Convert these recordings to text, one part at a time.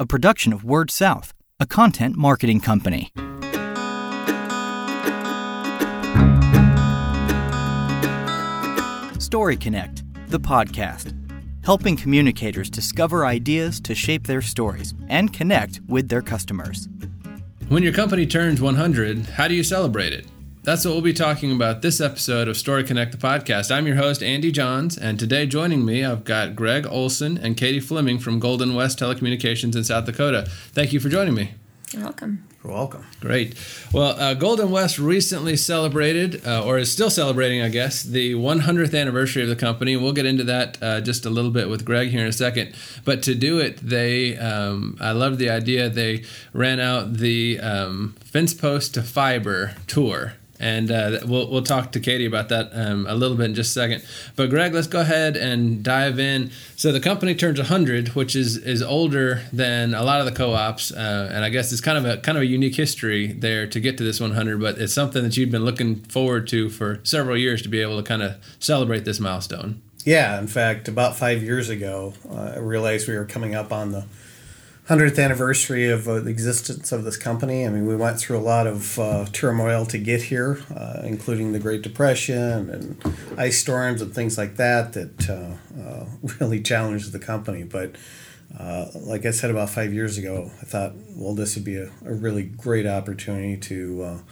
a production of WordSouth, a content marketing company. Story Connect, the podcast, helping communicators discover ideas to shape their stories and connect with their customers. When your company turns 100, how do you celebrate it? That's what we'll be talking about this episode of Story Connect the podcast. I'm your host, Andy Johns, and today joining me, I've got Greg Olson and Katie Fleming from Golden West Telecommunications in South Dakota. Thank you for joining me. You're welcome. You're welcome. Great. Well, uh, Golden West recently celebrated, uh, or is still celebrating, I guess, the 100th anniversary of the company. We'll get into that uh, just a little bit with Greg here in a second. But to do it, they, um, I loved the idea. They ran out the um, fence post to fiber tour and uh, we'll we'll talk to Katie about that um, a little bit in just a second. But Greg, let's go ahead and dive in. So the company turns 100, which is is older than a lot of the co-ops, uh, and I guess it's kind of a kind of a unique history there to get to this 100. But it's something that you've been looking forward to for several years to be able to kind of celebrate this milestone. Yeah, in fact, about five years ago, uh, I realized we were coming up on the 100th anniversary of uh, the existence of this company. I mean, we went through a lot of uh, turmoil to get here, uh, including the Great Depression and ice storms and things like that, that uh, uh, really challenged the company. But uh, like I said about five years ago, I thought, well, this would be a, a really great opportunity to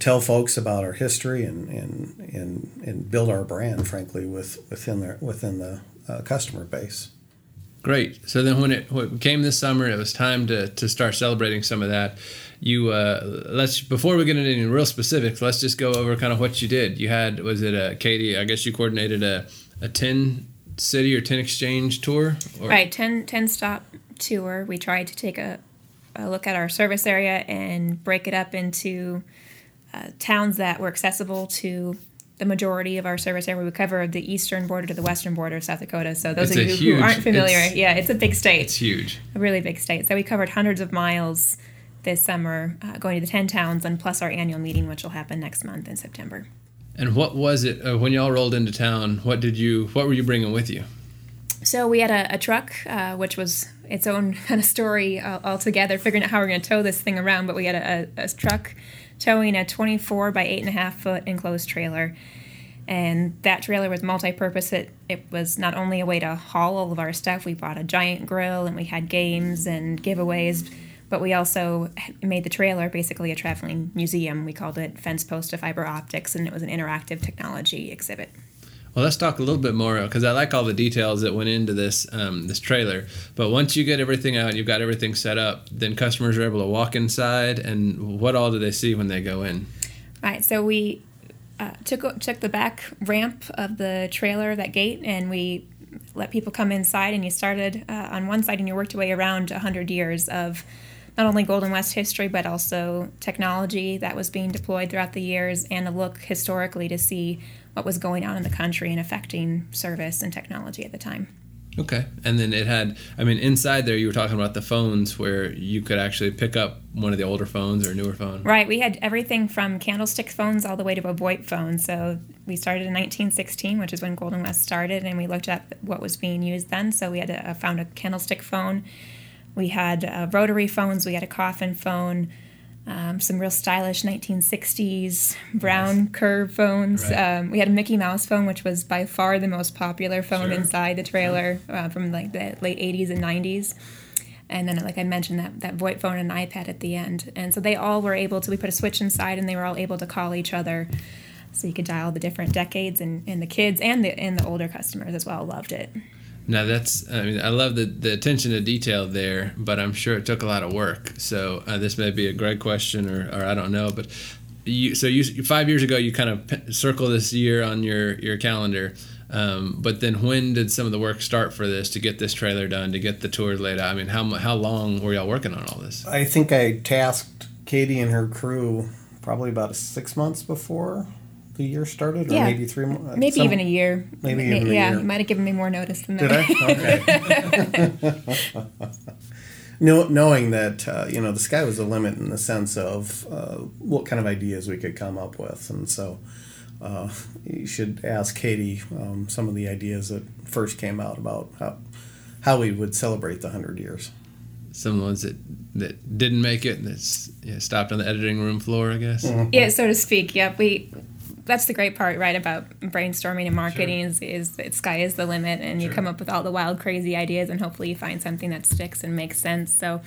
tell folks about our history and, and, and, and build our brand, frankly, with, within, the, within the customer base. Great. So then, when it, when it came this summer, it was time to, to start celebrating some of that. You uh, let's before we get into any real specifics, let's just go over kind of what you did. You had was it a Katie? I guess you coordinated a a ten city or ten exchange tour. Or? Right, 10, 10 stop tour. We tried to take a, a look at our service area and break it up into uh, towns that were accessible to the majority of our service area. We cover the eastern border to the western border of South Dakota. So those it's of you huge, who aren't familiar, it's, yeah, it's a big state. It's huge. A really big state. So we covered hundreds of miles this summer, uh, going to the 10 towns, and plus our annual meeting, which will happen next month in September. And what was it uh, when y'all rolled into town? What did you? What were you bringing with you? So we had a, a truck, uh, which was its own kind of story uh, altogether, figuring out how we're going to tow this thing around. But we had a, a, a truck towing a 24 by 8.5 foot enclosed trailer. And that trailer was multi-purpose. It, it was not only a way to haul all of our stuff we bought a giant grill and we had games and giveaways but we also made the trailer basically a traveling museum. We called it fence post to fiber optics and it was an interactive technology exhibit well, let's talk a little bit more because I like all the details that went into this um, this trailer. But once you get everything out, you've got everything set up, then customers are able to walk inside. And what all do they see when they go in? Right. So we uh, took took the back ramp of the trailer, that gate, and we let people come inside. And you started uh, on one side, and you worked your way around hundred years of not only Golden West history, but also technology that was being deployed throughout the years, and a look historically to see what was going on in the country and affecting service and technology at the time. Okay. And then it had, I mean, inside there, you were talking about the phones where you could actually pick up one of the older phones or newer phone. Right. We had everything from candlestick phones all the way to a VoIP phone. So we started in 1916, which is when Golden West started, and we looked at what was being used then. So we had a, found a candlestick phone. We had uh, rotary phones. We had a coffin phone um, some real stylish 1960s brown nice. curve phones. Right. Um, we had a Mickey Mouse phone, which was by far the most popular phone sure. inside the trailer sure. uh, from like the late 80s and 90s. And then, like I mentioned, that, that VoIP phone and iPad at the end. And so they all were able to, we put a switch inside and they were all able to call each other. So you could dial the different decades, and, and the kids and the, and the older customers as well loved it. Now that's I mean I love the the attention to detail there, but I'm sure it took a lot of work. So uh, this may be a great question, or, or I don't know, but you so you five years ago you kind of circle this year on your your calendar. Um, but then when did some of the work start for this to get this trailer done to get the tours laid out? I mean, how how long were y'all working on all this? I think I tasked Katie and her crew probably about six months before the year started, or yeah. maybe three more? Maybe even a year. Maybe even yeah, a year. you might have given me more notice than that. Did I? Okay. no, knowing that uh, you know the sky was the limit in the sense of uh, what kind of ideas we could come up with, and so uh, you should ask Katie um, some of the ideas that first came out about how how we would celebrate the hundred years. some of the ones that that didn't make it and that's yeah, stopped on the editing room floor, I guess. Mm-hmm. Yeah, so to speak. Yep. We that's the great part, right, about brainstorming and marketing is, is that sky is the limit and you come up with all the wild, crazy ideas and hopefully you find something that sticks and makes sense. So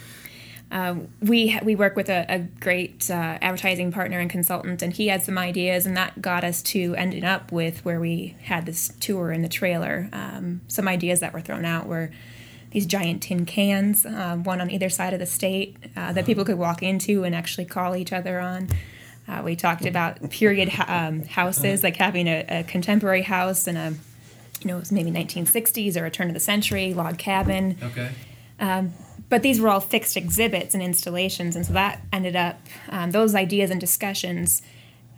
uh, we we work with a, a great uh, advertising partner and consultant, and he had some ideas, and that got us to ending up with where we had this tour in the trailer. Um, some ideas that were thrown out were these giant tin cans, uh, one on either side of the state, uh, that people could walk into and actually call each other on. Uh, we talked about period um, houses, like having a, a contemporary house and a, you know, it was maybe 1960s or a turn of the century log cabin Okay. but these were all fixed exhibits and installations, and so that ended up um, those ideas and discussions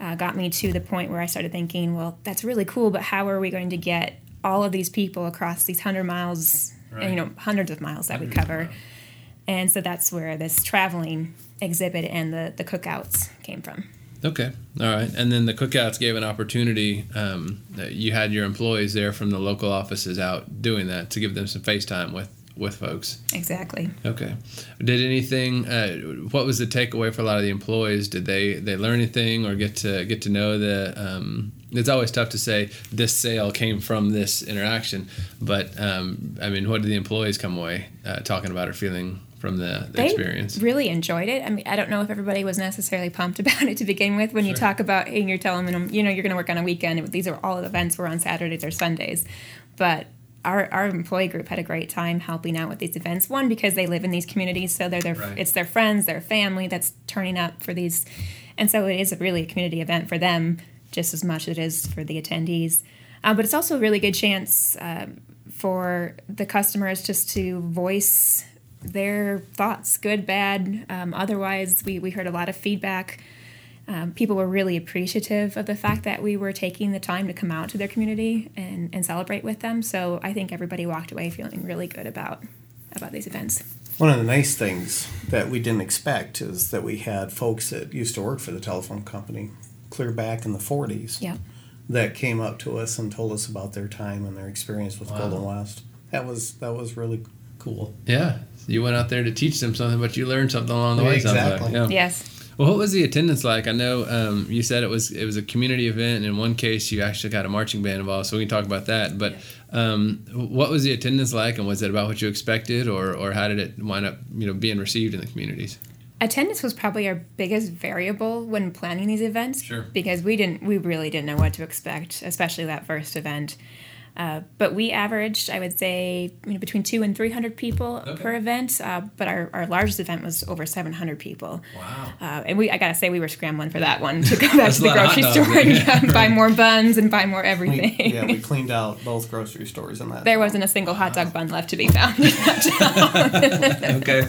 uh, got me to the point where I started thinking, well, that's really cool, but how are we going to get all of these people across these hundred miles, Right. and, you know, hundreds of miles that we Hundreds of cover? And so that's where this traveling exhibit and the the cookouts came from. Okay. All right. And then the cookouts gave an opportunity. Um, you had your employees there from the local offices out doing that to give them some face time with with folks. Exactly. Okay. Did anything? Uh, what was the takeaway for a lot of the employees? Did they they learn anything or get to get to know the? Um, it's always tough to say this sale came from this interaction, but um, I mean, what did the employees come away uh, talking about or feeling from the, the they experience? really enjoyed it. I mean, I don't know if everybody was necessarily pumped about it to begin with. When you talk about, hey, you're telling them, you know, you're going to work on a weekend. These are all events were on Saturdays or Sundays, but our, our employee group had a great time helping out with these events. One because they live in these communities, so they're their Right. it's their friends, their family that's turning up for these, and so it is a really a community event for them just as much as it is for the attendees. Uh, but it's also a really good chance uh, for the customers just to voice their thoughts, good, bad. Um, otherwise, we, we heard a lot of feedback. Um, people were really appreciative of the fact that we were taking the time to come out to their community and, and celebrate with them. So I think everybody walked away feeling really good about about these events. One of the nice things that we didn't expect is that we had folks that used to work for the telephone company clear back in the 40s Yeah. that came up to us and told us about their time and their experience with Wow. Golden West. That was that was really cool. Yeah. You went out there to teach them something, but you learned something along the way. sounds like. Exactly. Yeah. Yes. Well, what was the attendance like? I know um, you said it was it was a community event, and in one case you actually got a marching band involved, so we can talk about that. But um, what was the attendance like, and was it about what you expected, or or how did it wind up you know being received in the communities? Attendance was probably our biggest variable when planning these events Sure. because we didn't we really didn't know what to expect, especially that first event. Uh, but we averaged, I would say, you know, between two and three hundred people Okay. per event. Uh, but our, our largest event was over seven hundred people. Wow. Uh, and we, I gotta say, we were scrambling for that one to go back to the a lot of grocery store dogs, and yeah. yeah, buy more buns and buy more We, everything. yeah, we cleaned out both grocery stores in that. there wasn't a single hot dog bun left to be found. okay.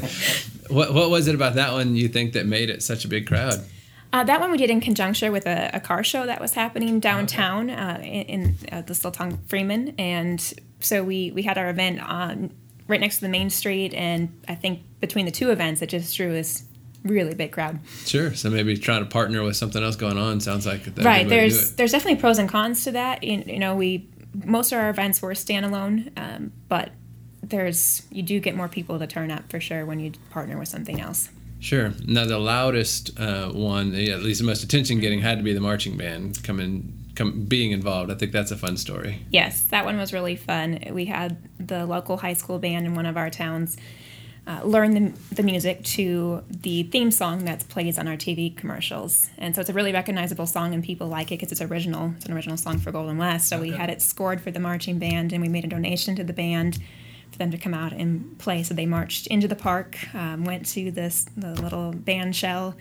What what was it about that one you think that made it such a big crowd? Uh, that one we did in conjunction with a, a car show that was happening downtown uh, in, in uh, the Siltong Freeman, and so we we had our event on right next to the main street, and I think between the two events, it just drew this really big crowd. Sure. So maybe trying to partner with something else going on sounds like right good way to do there's there's definitely pros and cons to that. You, you know, we most of our events were standalone, um, but there's you do get more people to turn up for sure when you partner with something else. Sure. Now the loudest uh, one, yeah, at least the most attention getting, had to be the marching band coming, come being involved. I think that's a fun story. Yes, that one was really fun. We had the local high school band in one of our towns uh, learn the, the music to the theme song that plays on our TV commercials. And so it's a really recognizable song, and people like it because it's original. It's an original song for Golden West. So we had it scored for the marching band, and we made a donation to the band for them to come out and play. So they marched into the park, um, went to this the little band shell.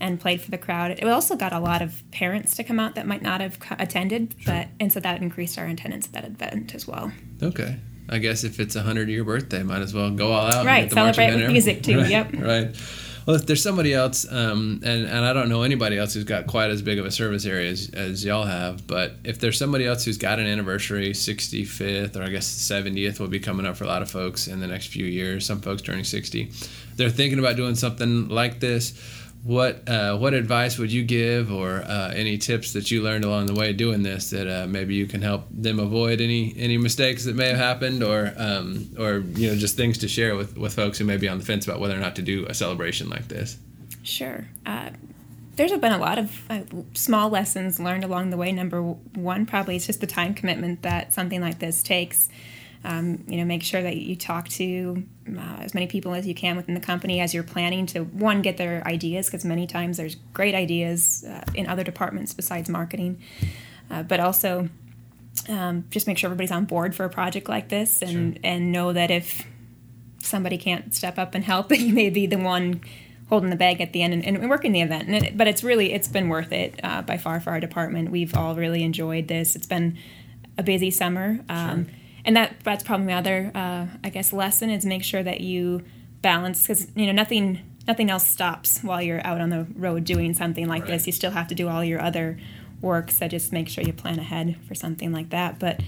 And played for the crowd. It also got a lot of parents to come out that might not have attended, but and so that increased our attendance at that event as well. Okay. I guess if it's a hundred year birthday, might as well go all out. and Right, celebrate with music, too, everything. yep. Right. Well, if there's somebody else, um, and, and I don't know anybody else who's got quite as big of a service area as, as y'all have, but if there's somebody else who's got an anniversary, 65th, or I guess 70th will be coming up for a lot of folks in the next few years, some folks turning 60, they're thinking about doing something like this. What uh, what advice would you give, or uh, any tips that you learned along the way doing this that uh, maybe you can help them avoid any any mistakes that may have happened, or um, or you know just things to share with with folks who may be on the fence about whether or not to do a celebration like this. Sure. Uh, there's been a lot of uh, small lessons learned along the way. Number one, probably is just the time commitment that something like this takes. Um, you know, make sure that you talk to uh, as many people as you can within the company as you're planning to one get their ideas because many times there's great ideas uh, in other departments besides marketing, uh, but also um, just make sure everybody's on board for a project like this and Sure. and know that if somebody can't step up and help, you may be the one holding the bag at the end and, and working the event. And it, but it's really it's been worth it uh, by far for our department. We've all really enjoyed this. It's been a busy summer, um, and that that's probably my other uh, I guess lesson is make sure that you balance because you know nothing nothing else stops while you're out on the road doing something like Right. this. You still have to do all your other work, so just make sure you plan ahead for something like that. But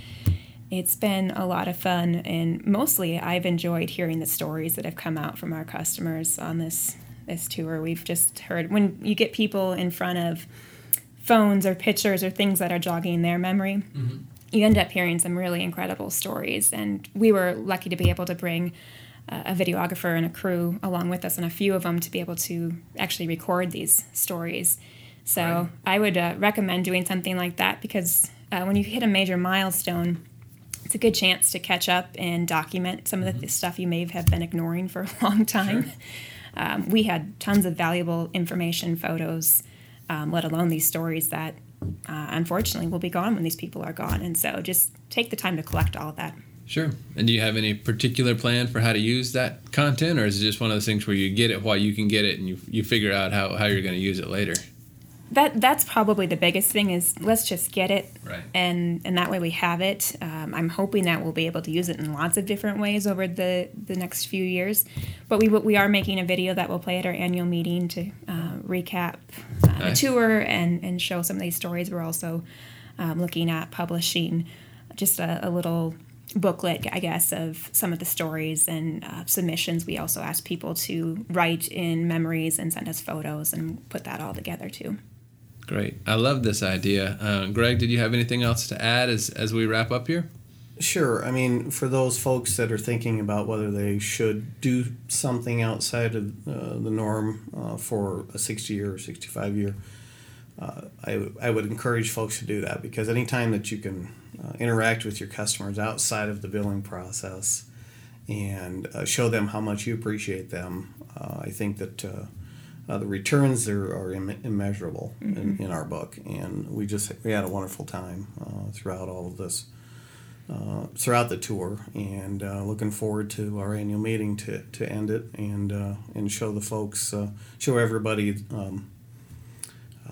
it's been a lot of fun, and mostly I've enjoyed hearing the stories that have come out from our customers on this this tour. We've just heard when you get people in front of phones or pictures or things that are jogging their memory, you end up hearing some really incredible stories. And we were lucky to be able to bring uh, a videographer and a crew along with us, and a few of them to be able to actually record these stories. So Right. I would uh, recommend doing something like that because uh, when you hit a major milestone, it's a good chance to catch up and document some of the stuff you may have been ignoring for a long time. Um, we had tons of valuable information, photos, um, let alone these stories that uh, unfortunately will be gone when these people are gone. And so just take the time to collect all of that. Sure. And do you have any particular plan for how to use that content, or is it just one of those things where you get it while you can get it, and you you figure out how, how you're going to use it later? That that's probably the biggest thing is let's just get it, Right. and and that way we have it. Um, I'm hoping that we'll be able to use it in lots of different ways over the the next few years. But we we are making a video that we'll play at our annual meeting to uh, recap uh, the tour and and show some of these stories. We're also um, looking at publishing just a, a little booklet, I guess, of some of the stories and uh, submissions. We also ask people to write in memories and send us photos and put that all together too. Great. I love this idea. Uh, Greg, did you have anything else to add as, as we wrap up here? Sure. I mean, for those folks that are thinking about whether they should do something outside of uh, the norm uh, for a 60 year or 65 year, uh, I, I would encourage folks to do that because anytime that you can uh, interact with your customers outside of the billing process and uh, show them how much you appreciate them, I think that uh, the returns there are Im- immeasurable in, in our book. And we just we had a wonderful time uh, throughout all of this uh, throughout the tour, and uh, looking forward to our annual meeting to, to end it and uh, and show the folks, uh, show everybody um,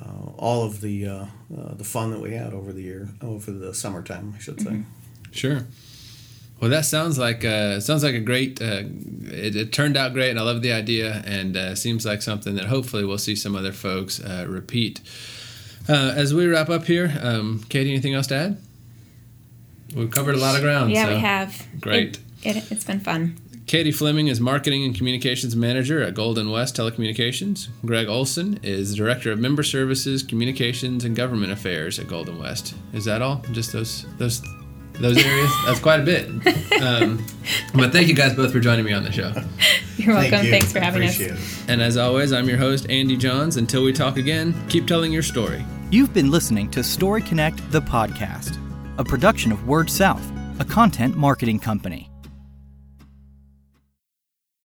uh, all of the uh, uh, the fun that we had over the year, over the summertime, I should say. Sure. Well, that sounds like uh, sounds like a great. Uh, it, it turned out great, and I love the idea, and uh, seems like something that hopefully we'll see some other folks uh, repeat. Uh, as we wrap up here, um, Katie, anything else to add? We've covered a lot of ground. Yeah, so. we have. Great. It, it, it's been fun. Katie Fleming is Marketing and Communications Manager at Golden West Telecommunications. Greg Olson is Director of Member Services, Communications, and Government Affairs at Golden West. Is that all? Just those those those areas? That's quite a bit. Um, but thank you guys both for joining me on the show. You're welcome. Thank you. Thanks for having us. It. And as always, I'm your host, Andy Johns. Until we talk again, keep telling your story. You've been listening to Story Connect, the podcast, a production of WordSouth, a content marketing company.